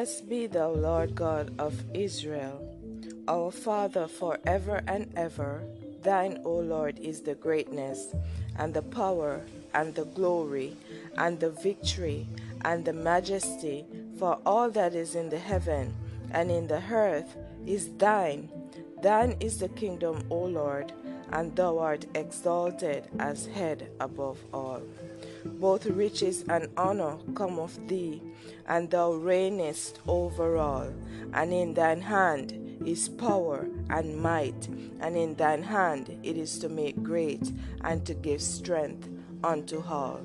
Blessed be thou, Lord God of Israel, our Father forever and ever. Thine, O Lord, is the greatness, and the power, and the glory, and the victory, and the majesty, for all that is in the heaven and in the earth is thine. Thine is the kingdom, O Lord, and thou art exalted as head above all. Both riches and honor come of thee, and thou reignest over all. And in thine hand is power and might, and in thine hand it is to make great and to give strength unto all.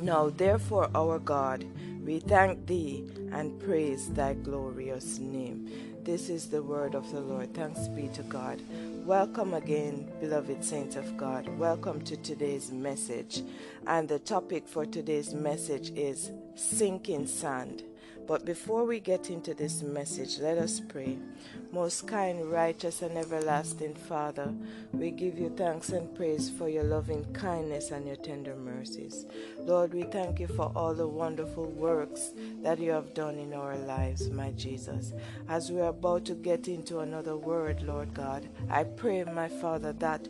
Now, therefore, our God, we thank thee and praise thy glorious name. This is the word of the Lord. Thanks be to God. Welcome again, beloved saints of God. Welcome to today's message. And the topic for today's message is sinking sand. But before we get into this message, let us pray. Most kind, righteous, and everlasting Father, we give you thanks and praise for your loving kindness and your tender mercies. Lord, we thank you for all the wonderful works that you have done in our lives, my Jesus. As we are about to get into another word, Lord God, I pray, my Father, that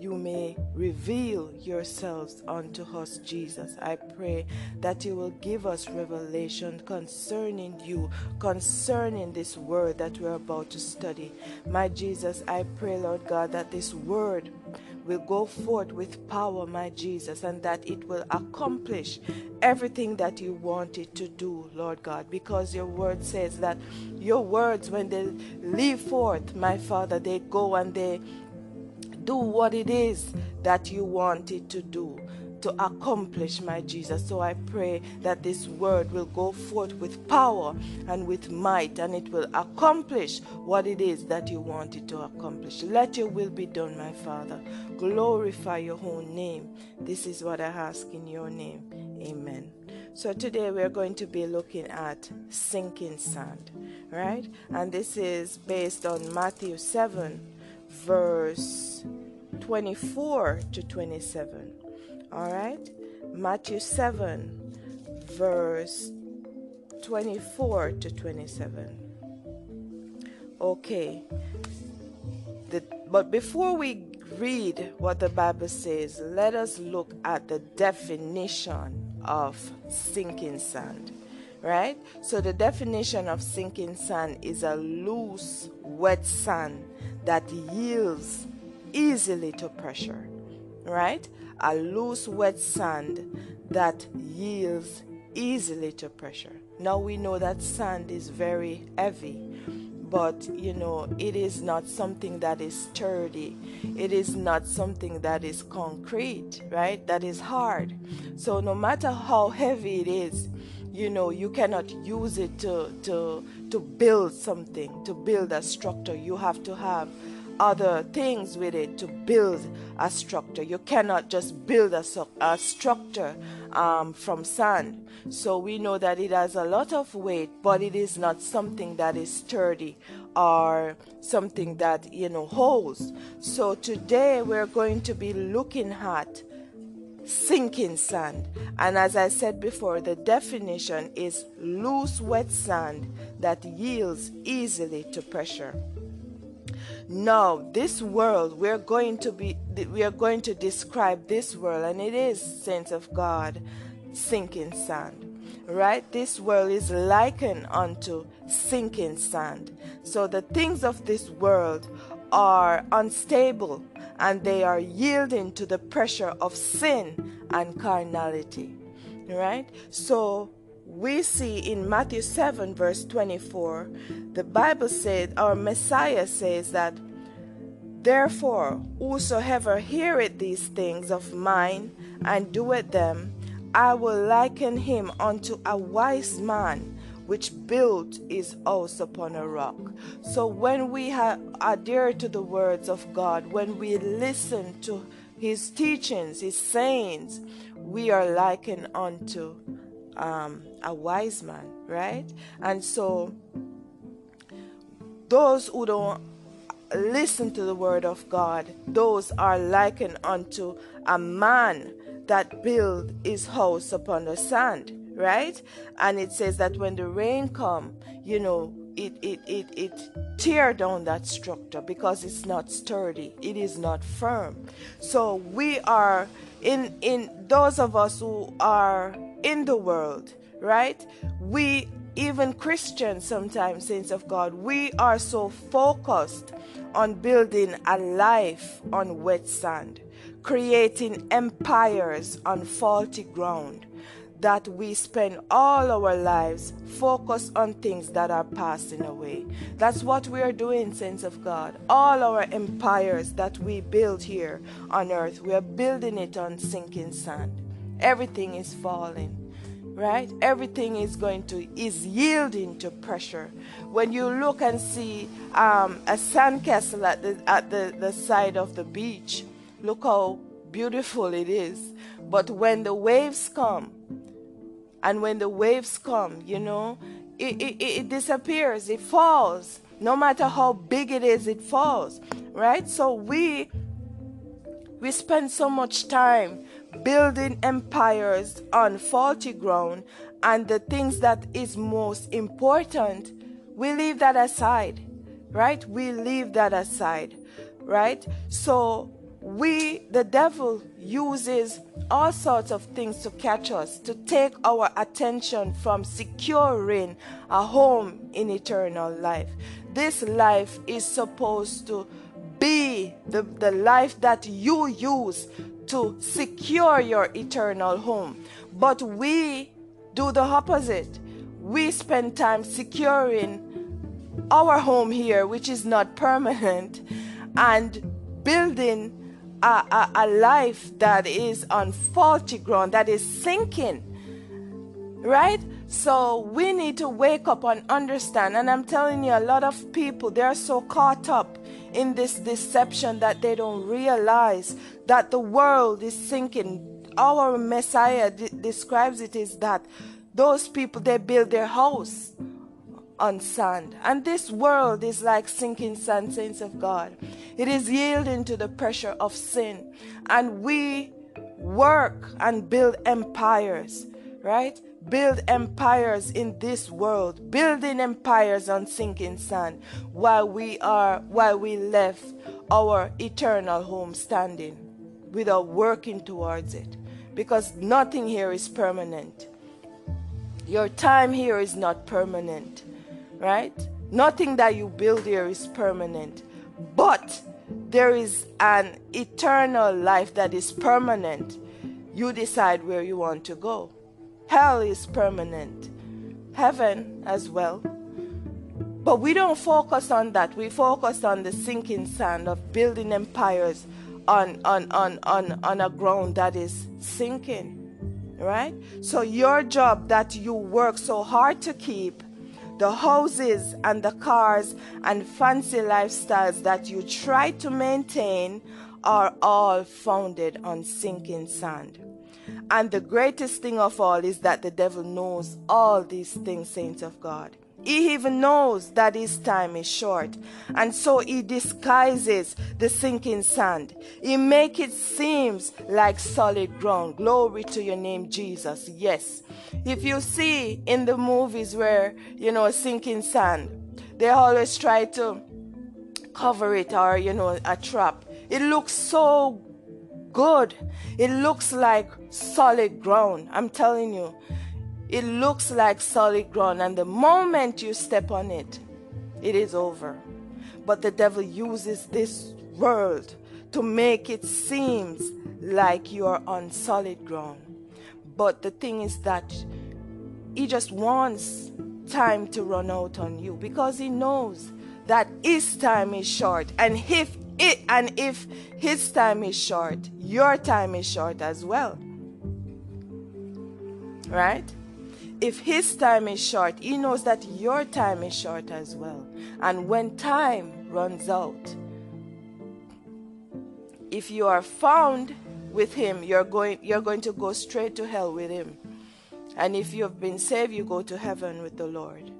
you may reveal yourselves unto us, Jesus. I pray that you will give us revelation concerning you, concerning this word that we're about to study. My Jesus, I pray, Lord God, that this word will go forth with power, my Jesus, and that it will accomplish everything that you want it to do, Lord God, because your word says that your words, when they leave forth, my Father, they go and they do what it is that you want it to do to accomplish, my Jesus. So I pray that this word will go forth with power and with might, and it will accomplish what it is that you want it to accomplish. Let your will be done, my Father. Glorify your own name. This is what I ask in your name. Amen. So today we're going to be looking at sinking sand, right? And this is based on Matthew 7, verse 24 to 27. All right? Matthew 7, verse 24 to 27. Okay. The, but before we read what the Bible says, let us look at the definition of sinking sand. Right? So, the definition of sinking sand is a loose, wet sand that yields easily to pressure. Right? a loose, wet sand that yields easily to pressure. Now we know that sand is very heavy, but you know, it is not something that is sturdy. It is not something that is concrete, right? That is hard. So no matter how heavy it is, you know, you cannot use it to to to build something, to build a structure. You have to have other things with it to build a structure. You cannot just build a, a structure um, from sand. So we know that it has a lot of weight, but it is not something that is sturdy or something that you know holds. So today we're going to be looking at sinking sand. And as I said before, the definition is loose, wet sand that yields easily to pressure. Now, this world, we're going to be, we are going to describe this world, and it is, saints of God, sinking sand. Right? This world is likened unto sinking sand. So the things of this world are unstable and they are yielding to the pressure of sin and carnality. Right? So we see in Matthew 7, verse 24, the Bible said, our Messiah says that, Therefore, whosoever heareth these things of mine and doeth them, I will liken him unto a wise man which built his house upon a rock. So when we adhere to the words of God, when we listen to his teachings, his sayings, we are likened unto um, a wise man, right? And so, those who don't listen to the word of God, those are likened unto a man that build his house upon the sand, right? And it says that when the rain come, you know, it it it it tear down that structure because it's not sturdy it is not firm so we are in in those of us who are in the world right we even christians sometimes saints of god we are so focused on building a life on wet sand creating empires on faulty ground that we spend all our lives focused on things that are passing away. That's what we are doing, saints of God. All our empires that we build here on earth, we are building it on sinking sand. Everything is falling. Right? Everything is going to is yielding to pressure. When you look and see um, a sandcastle at the at the, the side of the beach, look how beautiful it is. But when the waves come, and when the waves come, you know, it, it, it disappears, it falls. No matter how big it is, it falls. Right? So we we spend so much time building empires on faulty ground and the things that is most important, we leave that aside. Right? We leave that aside. Right? So we, the devil, uses all sorts of things to catch us, to take our attention from securing a home in eternal life. This life is supposed to be the, the life that you use to secure your eternal home. But we do the opposite. We spend time securing our home here, which is not permanent, and building a, a, a life that is on faulty ground, that is sinking. Right? So we need to wake up and understand. And I'm telling you, a lot of people, they're so caught up in this deception that they don't realize that the world is sinking. Our Messiah d- describes it as that those people, they build their house on sand. And this world is like sinking sand, saints of God. It is yielding to the pressure of sin. And we work and build empires, right? Build empires in this world, building empires on sinking sand while we are while we left our eternal home standing without working towards it. Because nothing here is permanent. Your time here is not permanent right? Nothing that you build here is permanent, but there is an eternal life that is permanent. You decide where you want to go. Hell is permanent, heaven as well. But we don't focus on that. We focus on the sinking sand of building empires on, on, on, on, on a ground that is sinking. Right? So, your job that you work so hard to keep the houses and the cars and fancy lifestyles that you try to maintain are all founded on sinking sand. And the greatest thing of all is that the devil knows all these things, saints of God. He even knows that his time is short, and so he disguises the sinking sand. He make it seems like solid ground. Glory to your name, Jesus. Yes. If you see in the movies where, you know, sinking sand, they always try to cover it or, you know, a trap. It looks so good. It looks like solid ground. I'm telling you. It looks like solid ground, and the moment you step on it, it is over. But the devil uses this world to make it seem like you are on solid ground. But the thing is that he just wants time to run out on you because he knows that his time is short and if it and if his time is short your time is short as well right if his time is short, he knows that your time is short as well. And when time runs out, if you are found with him, you're going you're going to go straight to hell with him. And if you have been saved, you go to heaven with the Lord.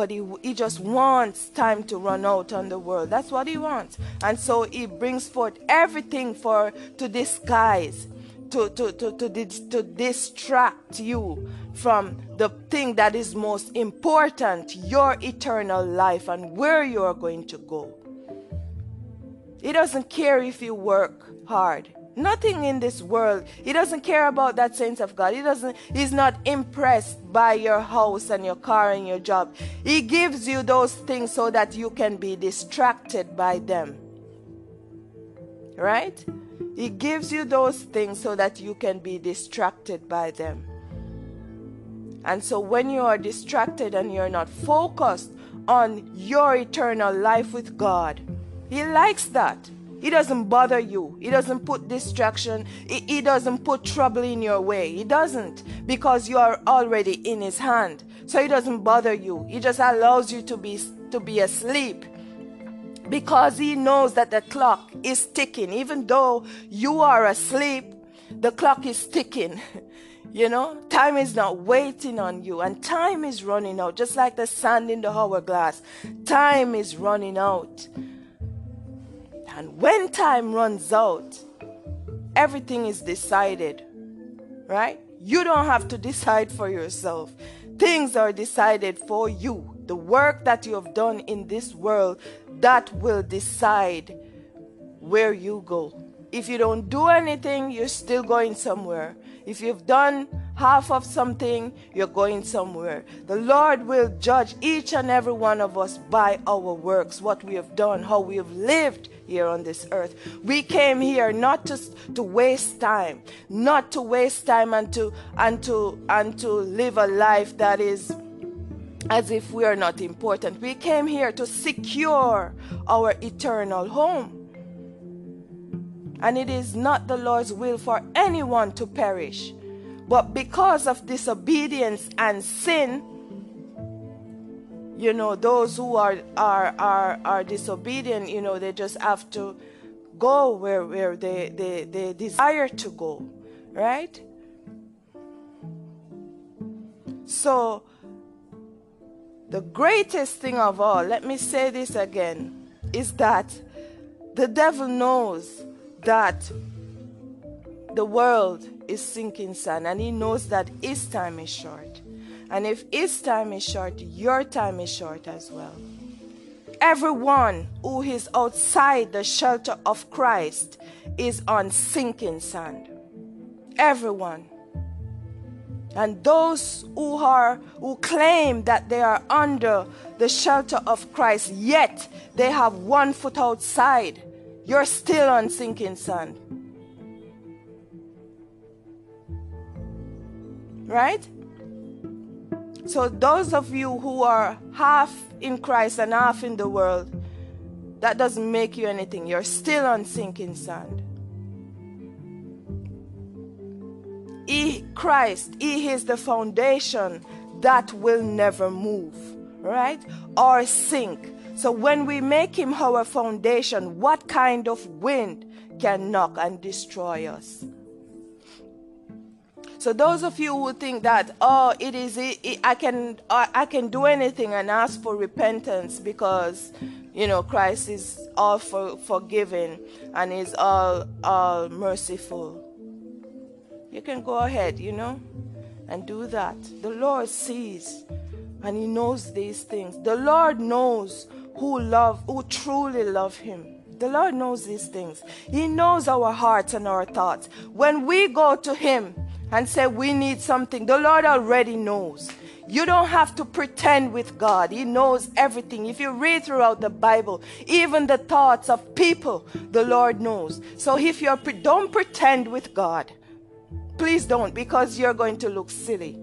But he, he just wants time to run out on the world. That's what he wants. And so he brings forth everything for to disguise to, to, to, to, to distract you from the thing that is most important your eternal life and where you are going to go. He doesn't care if you work hard. Nothing in this world. He doesn't care about that sense of God. He doesn't he's not impressed by your house and your car and your job. He gives you those things so that you can be distracted by them. Right? He gives you those things so that you can be distracted by them. And so when you are distracted and you're not focused on your eternal life with God, He likes that. He doesn't bother you. He doesn't put distraction. He, he, doesn't put trouble in your way. He doesn't because you are already in his hand. So he doesn't bother you. He just allows you to be to be asleep because he knows that the clock is ticking. Even though you are asleep, the clock is ticking. You know, time is not waiting on you, and time is running out, just like the sand in the hourglass. Time is running out. And when time runs out, everything is decided, right? You don't have to decide for yourself. Things are decided for you. The work that you have done in this world, that will decide where you go. If you don't do anything, you're still going somewhere. If you've done half of something, you're going somewhere. The Lord will judge each and every one of us by our works, what we have done, how we have lived here on this earth. We came here not just to waste time, not to waste time and to and to and to live a life that is as if we are not important. We came here to secure our eternal home. And it is not the Lord's will for anyone to perish. But because of disobedience and sin, you know those who are are are, are disobedient you know they just have to go where where they, they they desire to go right? So the greatest thing of all let me say this again is that the devil knows that the world is sinking sand and he knows that his time is short and if his time is short, your time is short as well. Everyone who is outside the shelter of Christ is on sinking sand. Everyone. And those who are who claim that they are under the shelter of Christ, yet they have one foot outside, you're still on sinking sand. Right? So, those of you who are half in Christ and half in the world, that doesn't make you anything. You're still on sinking sand. He, Christ, He is the foundation that will never move, right? Or sink. So, when we make Him our foundation, what kind of wind can knock and destroy us? So those of you who think that oh it is it, it, I can I can do anything and ask for repentance because you know Christ is all for, forgiving and is all all merciful. You can go ahead, you know, and do that. The Lord sees and he knows these things. The Lord knows who love who truly love him. The Lord knows these things. He knows our hearts and our thoughts. When we go to him, and say, We need something, the Lord already knows. You don't have to pretend with God. He knows everything. If you read throughout the Bible, even the thoughts of people, the Lord knows. So if you don't pretend with God, please don't because you're going to look silly.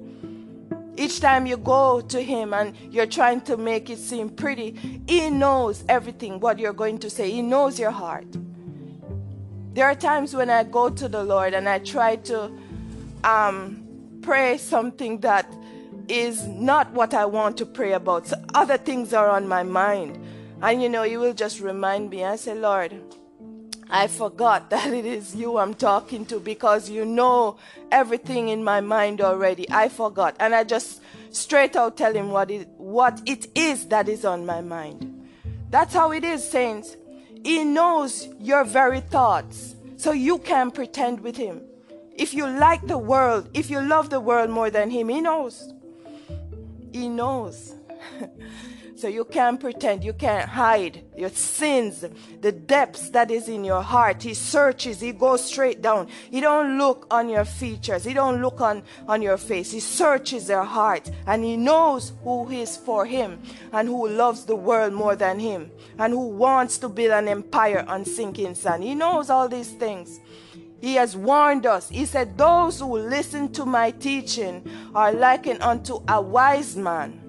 Each time you go to him and you're trying to make it seem pretty, he knows everything what you're going to say. He knows your heart. There are times when I go to the Lord and I try to um, pray something that is not what I want to pray about. So other things are on my mind. And you know, you will just remind me. I say, Lord, I forgot that it is you I'm talking to because you know everything in my mind already. I forgot. And I just straight out tell him what it, what it is that is on my mind. That's how it is, saints. He knows your very thoughts. So you can pretend with him. If you like the world, if you love the world more than Him, He knows. He knows. So you can't pretend, you can't hide your sins, the depths that is in your heart. He searches, he goes straight down. He don't look on your features, he don't look on, on your face. He searches your heart and he knows who is for him and who loves the world more than him and who wants to build an empire on sinking sand. He knows all these things. He has warned us. He said, Those who listen to my teaching are likened unto a wise man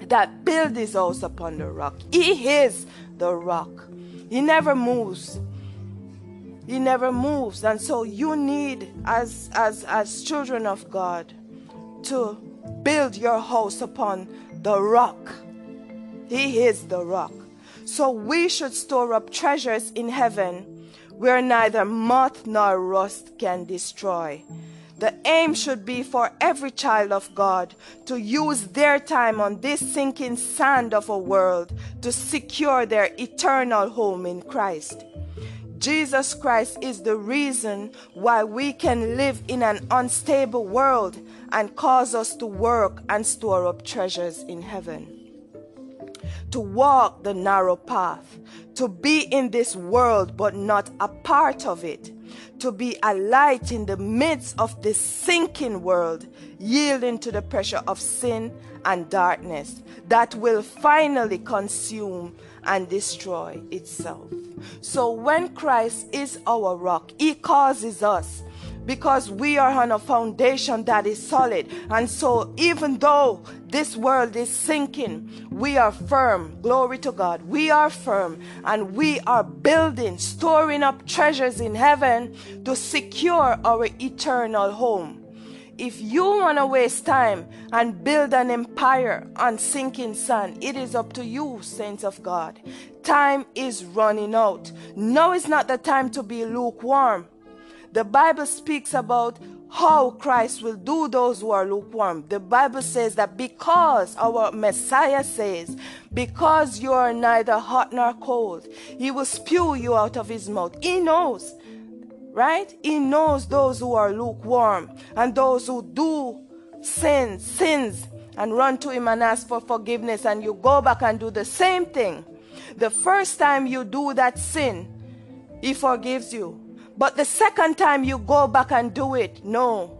that build his house upon the rock. He is the rock. He never moves. He never moves. And so you need as as as children of God to build your house upon the rock. He is the rock. So we should store up treasures in heaven where neither moth nor rust can destroy the aim should be for every child of God to use their time on this sinking sand of a world to secure their eternal home in Christ. Jesus Christ is the reason why we can live in an unstable world and cause us to work and store up treasures in heaven. To walk the narrow path, to be in this world but not a part of it to be a light in the midst of this sinking world, yielding to the pressure of sin and darkness that will finally consume and destroy itself. So when Christ is our rock, He causes us because we are on a foundation that is solid. And so, even though this world is sinking, we are firm. Glory to God. We are firm and we are building, storing up treasures in heaven to secure our eternal home. If you want to waste time and build an empire on sinking sand, it is up to you, saints of God. Time is running out. Now is not the time to be lukewarm. The Bible speaks about how Christ will do those who are lukewarm. The Bible says that because our Messiah says, because you are neither hot nor cold, he will spew you out of his mouth. He knows, right? He knows those who are lukewarm and those who do sin, sins, and run to him and ask for forgiveness, and you go back and do the same thing. The first time you do that sin, he forgives you. But the second time you go back and do it, no.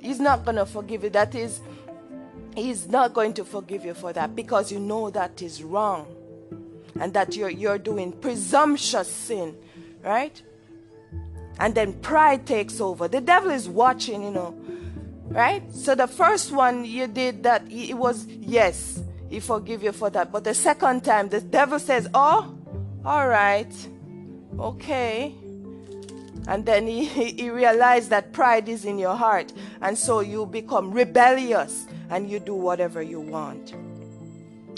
He's not going to forgive you. That is, He's not going to forgive you for that because you know that is wrong and that you're, you're doing presumptuous sin, right? And then pride takes over. The devil is watching, you know, right? So the first one you did that, it was yes, he forgive you for that. But the second time, the devil says, oh, all right, okay. And then he, he realized that pride is in your heart. And so you become rebellious and you do whatever you want.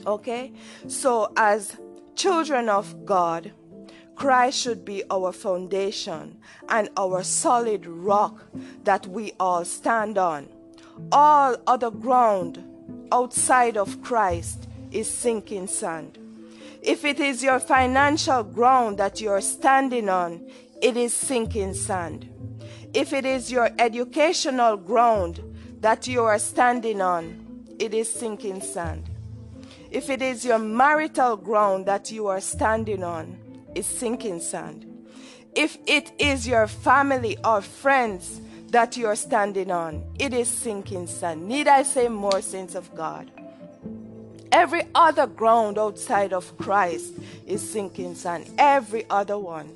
Okay? So, as children of God, Christ should be our foundation and our solid rock that we all stand on. All other ground outside of Christ is sinking sand. If it is your financial ground that you're standing on, it is sinking sand. If it is your educational ground that you are standing on, it is sinking sand. If it is your marital ground that you are standing on, it's sinking sand. If it is your family or friends that you are standing on, it is sinking sand. Need I say more, saints of God? Every other ground outside of Christ is sinking sand. Every other one.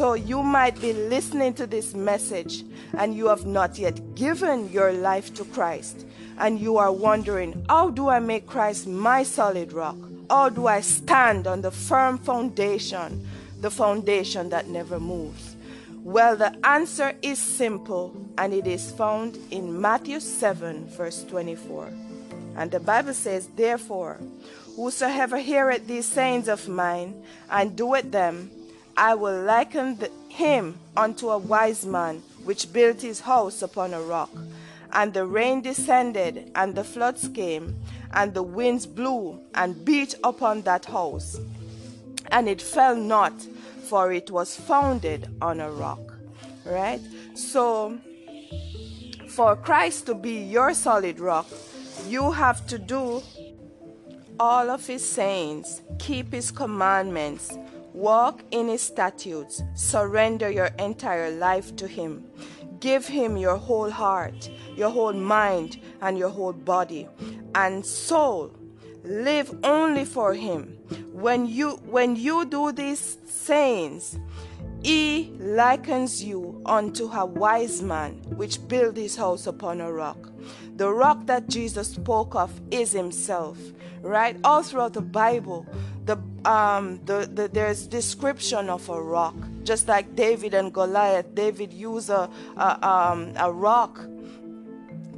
So you might be listening to this message and you have not yet given your life to Christ. And you are wondering, how do I make Christ my solid rock? How do I stand on the firm foundation, the foundation that never moves? Well, the answer is simple and it is found in Matthew 7, verse 24. And the Bible says, Therefore, whosoever heareth these sayings of mine and doeth them, I will liken the, him unto a wise man which built his house upon a rock. And the rain descended, and the floods came, and the winds blew and beat upon that house. And it fell not, for it was founded on a rock. right? So, for Christ to be your solid rock, you have to do all of his sayings, keep his commandments, walk in his statutes, surrender your entire life to him. Give him your whole heart, your whole mind, and your whole body and soul. Live only for him. When you when you do these sayings, he likens you unto a wise man which built his house upon a rock. The rock that Jesus spoke of is himself, right? All throughout the Bible, the, um, the, the, there's description of a rock. Just like David and Goliath, David used a, a, um, a rock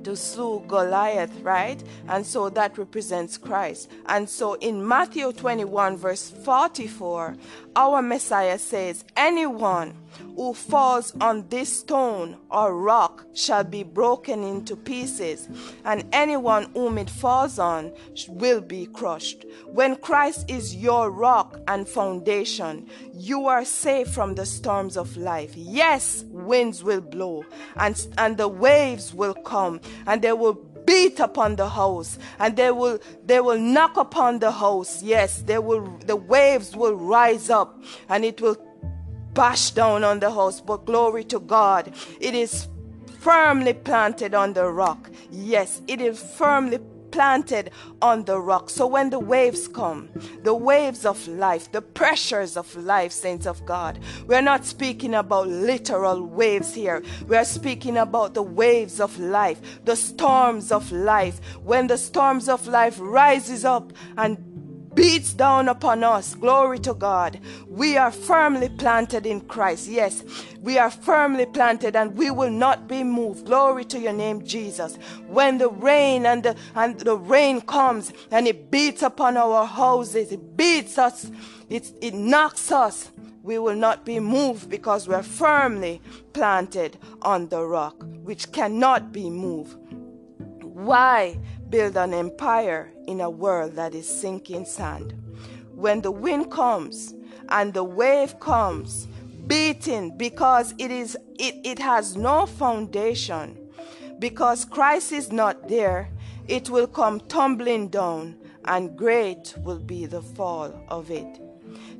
to slew Goliath, right? And so that represents Christ. And so in Matthew 21, verse 44, our Messiah says, Anyone who falls on this stone or rock shall be broken into pieces, and anyone whom it falls on will be crushed. When Christ is your rock and foundation, you are safe from the storms of life. Yes, winds will blow, and, and the waves will come, and they will beat upon the house and they will they will knock upon the house yes they will the waves will rise up and it will bash down on the house, but glory to God, it is firmly planted on the rock. Yes, it is firmly planted on the rock. So when the waves come, the waves of life, the pressures of life, saints of God, we're not speaking about literal waves here. We're speaking about the waves of life, the storms of life. When the storms of life rises up and beats down upon us. Glory to God. We are firmly planted in Christ. Yes, we are firmly planted and we will not be moved. Glory to your name, Jesus. When the rain and the, and the rain comes and it beats upon our houses, it beats us, it, it knocks us. We will not be moved because we're firmly planted on the rock, which cannot be moved. Why? Build an empire in a world that is sinking sand. When the wind comes and the wave comes, beating because it is it, it has no foundation, because Christ is not there, it will come tumbling down, and great will be the fall of it.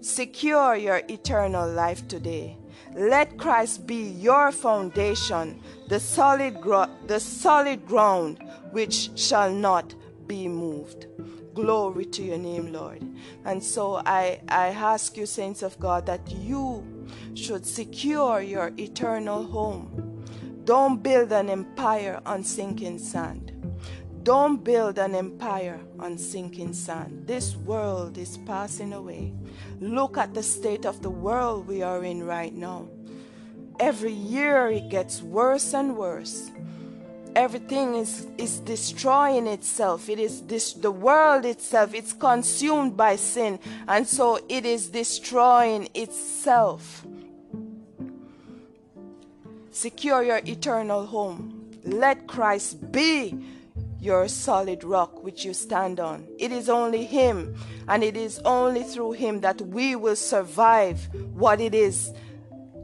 Secure your eternal life today. Let Christ be your foundation, the solid, gro- the solid ground which shall not be moved. Glory to your name, Lord. And so I, I ask you, saints of God, that you should secure your eternal home. Don't build an empire on sinking sand. Don't build an empire on sinking sand. This world is passing away. Look at the state of the world we are in right now. Every year it gets worse and worse everything is is destroying itself. It is this the world itself it's consumed by sin. And so it is destroying itself. Secure your eternal home. Let christ be your solid rock which you stand on. It is only him and it is only through him that we will survive what it is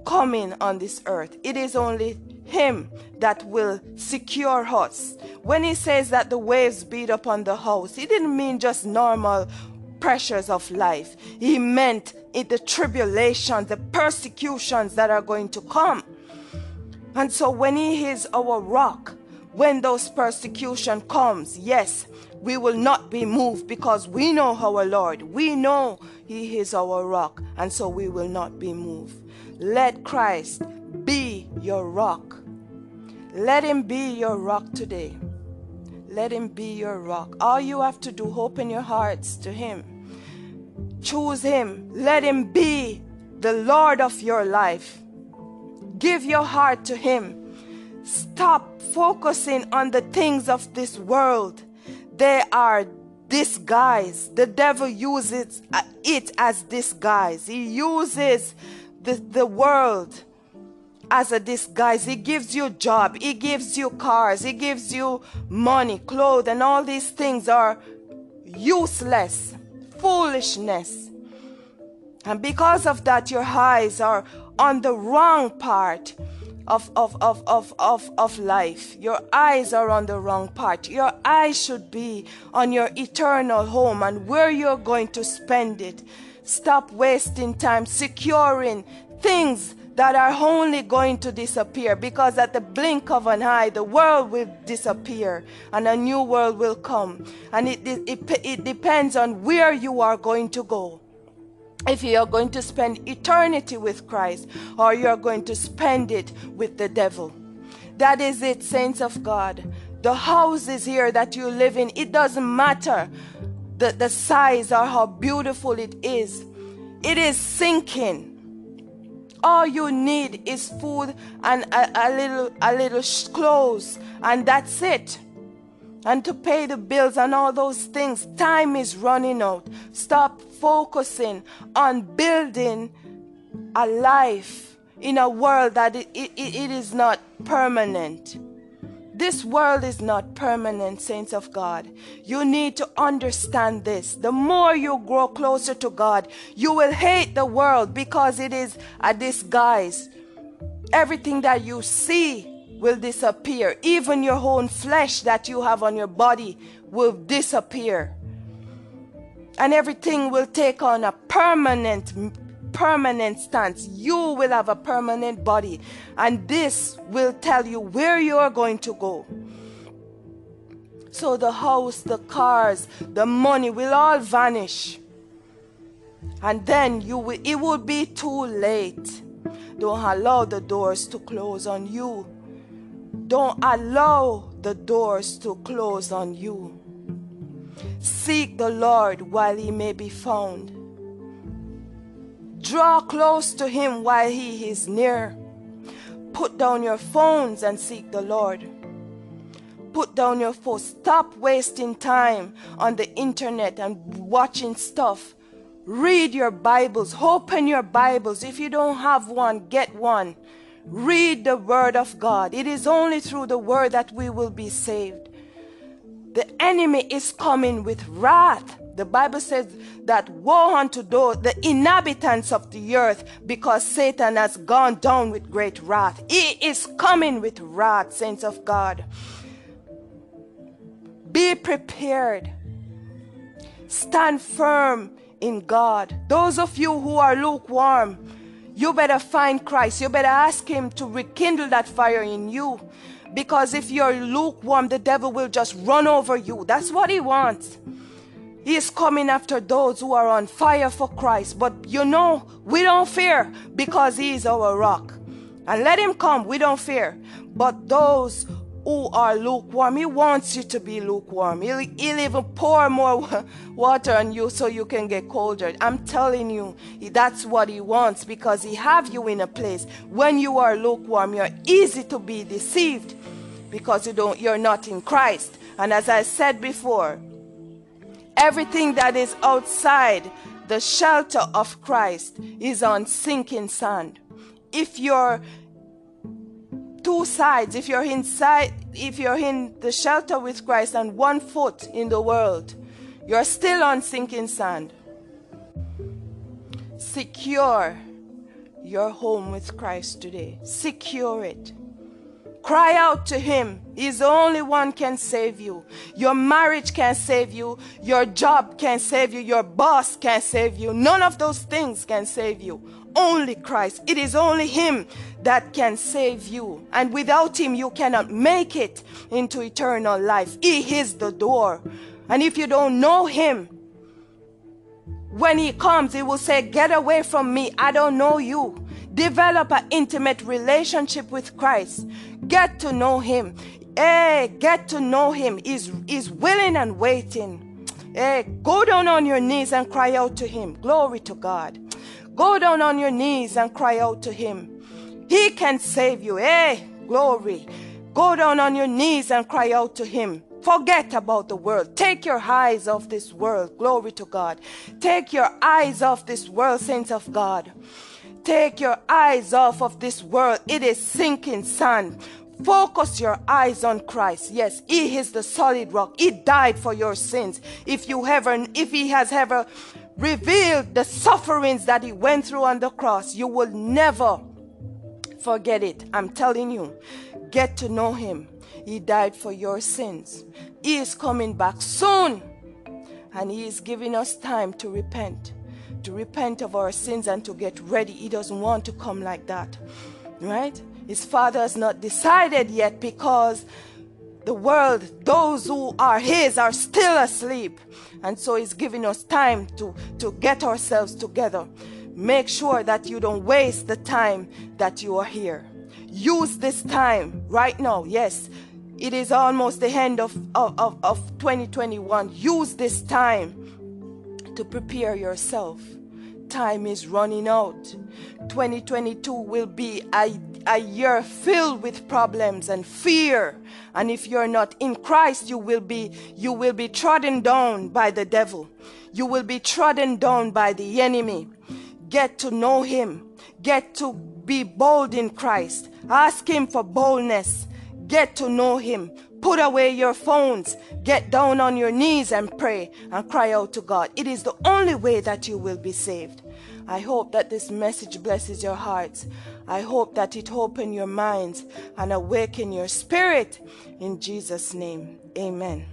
coming on this earth. It is only him that will secure us. When he says that the waves beat upon the house, he didn't mean just normal pressures of life. He meant in the tribulations, the persecutions that are going to come. And so when he is our rock, when those persecution comes, yes, we will not be moved because we know our Lord. We know he is our rock, and so we will not be moved. Let Christ be your rock. Let him be your rock today. Let him be your rock. All you have to do, open your hearts to him. Choose him. Let him be the Lord of your life. Give your heart to him. Stop focusing on the things of this world. They are disguise. The devil uses it as disguise. He uses the, the world as a disguise. He gives you job, he gives you cars, he gives you money, clothes, and all these things are useless, foolishness. And because of that, your eyes are on the wrong part. of, of, of, of, of, of life. Your eyes are on the wrong part. Your eyes should be on your eternal home and where you're going to spend it. Stop wasting time securing things that are only going to disappear because at the blink of an eye the world will disappear and a new world will come and it, it, it, depends on where you are going to go if you are going to spend eternity with Christ or you're going to spend it with the devil. That is it, saints of God. The houses here that you live in, it doesn't matter the, the size or how beautiful it is. It is sinking. All you need is food and a, a little a little clothes, and that's it and to pay the bills and all those things. Time is running out. Stop focusing on building a life in a world that it, it, it is not permanent. This world is not permanent, saints of God. You need to understand this. The more you grow closer to God, you will hate the world because it is a disguise. Everything that you see will disappear. Even your own flesh that you have on your body will disappear. And everything will take on a permanent permanent stance. You will have a permanent body. And this will tell you where you are going to go. So the house, the cars, the money will all vanish. And then you will, it will be too late. Don't allow the doors to close on you. Don't allow the doors to close on you. Seek the Lord while he may be found. Draw close to him while he is near. Put down your phones and seek the Lord. Put down your phone. Stop wasting time on the internet and watching stuff. Read your Bibles. Open your Bibles. If you don't have one, get one. Read the Word of God. It is only through the Word that we will be saved. The enemy is coming with wrath. The Bible says that woe unto those, the inhabitants of the earth, because Satan has gone down with great wrath. He is coming with wrath, saints of God. Be prepared. Stand firm in God. Those of you who are lukewarm, you better find Christ. You better ask Him to rekindle that fire in you. Because if you're lukewarm, the devil will just run over you. That's what he wants. He is coming after those who are on fire for Christ. But you know, we don't fear because He is our rock. And let Him come, we don't fear. But those who are lukewarm. He wants you to be lukewarm. He'll, he'll even pour more water on you so you can get colder. I'm telling you, that's what he wants because he have you in a place. When you are lukewarm, you're easy to be deceived because you don't, you're not in Christ. And as I said before, everything that is outside the shelter of Christ is on sinking sand. If you're two sides. If you're inside, if you're in the shelter with Christ and one foot in the world, you're still on sinking sand. Secure your home with Christ today. Secure it. Cry out to Him. He's the only one can save you. Your marriage can save you. Your job can save you. Your boss can save you. None of those things can save you. Only Christ. It is only Him that can save you. And without Him, you cannot make it into eternal life. He is the door. And if you don't know Him, when He comes, He will say, Get away from me. I don't know you. Develop an intimate relationship with Christ. Get to know Him. Hey, get to know Him. He's, he's willing and waiting. Hey, go down on your knees and cry out to Him. Glory to God. Go down on your knees and cry out to Him. He can save you. Hey, glory. Go down on your knees and cry out to Him. Forget about the world. Take your eyes off this world. Glory to God. Take your eyes off this world, saints of God. Take your eyes off of this world. It is sinking sand. Focus your eyes on Christ. Yes, He is the solid rock. He died for your sins. If you ever, if He has ever revealed the sufferings that He went through on the cross, you will never Forget it. I'm telling you. Get to know Him. He died for your sins. He is coming back soon. And He is giving us time to repent, to repent of our sins and to get ready. He doesn't want to come like that. Right? His Father has not decided yet because the world, those who are His, are still asleep. And so He's giving us time to, to get ourselves together. Make sure that you don't waste the time that you are here. Use this time right now. Yes, it is almost the end of, of, of, of 2021. Use this time to prepare yourself. Time is running out. 2022 will be a, a year filled with problems and fear. And if you're not in Christ, you will be you will be trodden down by the devil. You will be trodden down by the enemy. Get to know him. Get to be bold in Christ. Ask him for boldness. Get to know him. Put away your phones. Get down on your knees and pray and cry out to God. It is the only way that you will be saved. I hope that this message blesses your hearts. I hope that it open your minds and awaken your spirit. In Jesus' name, amen.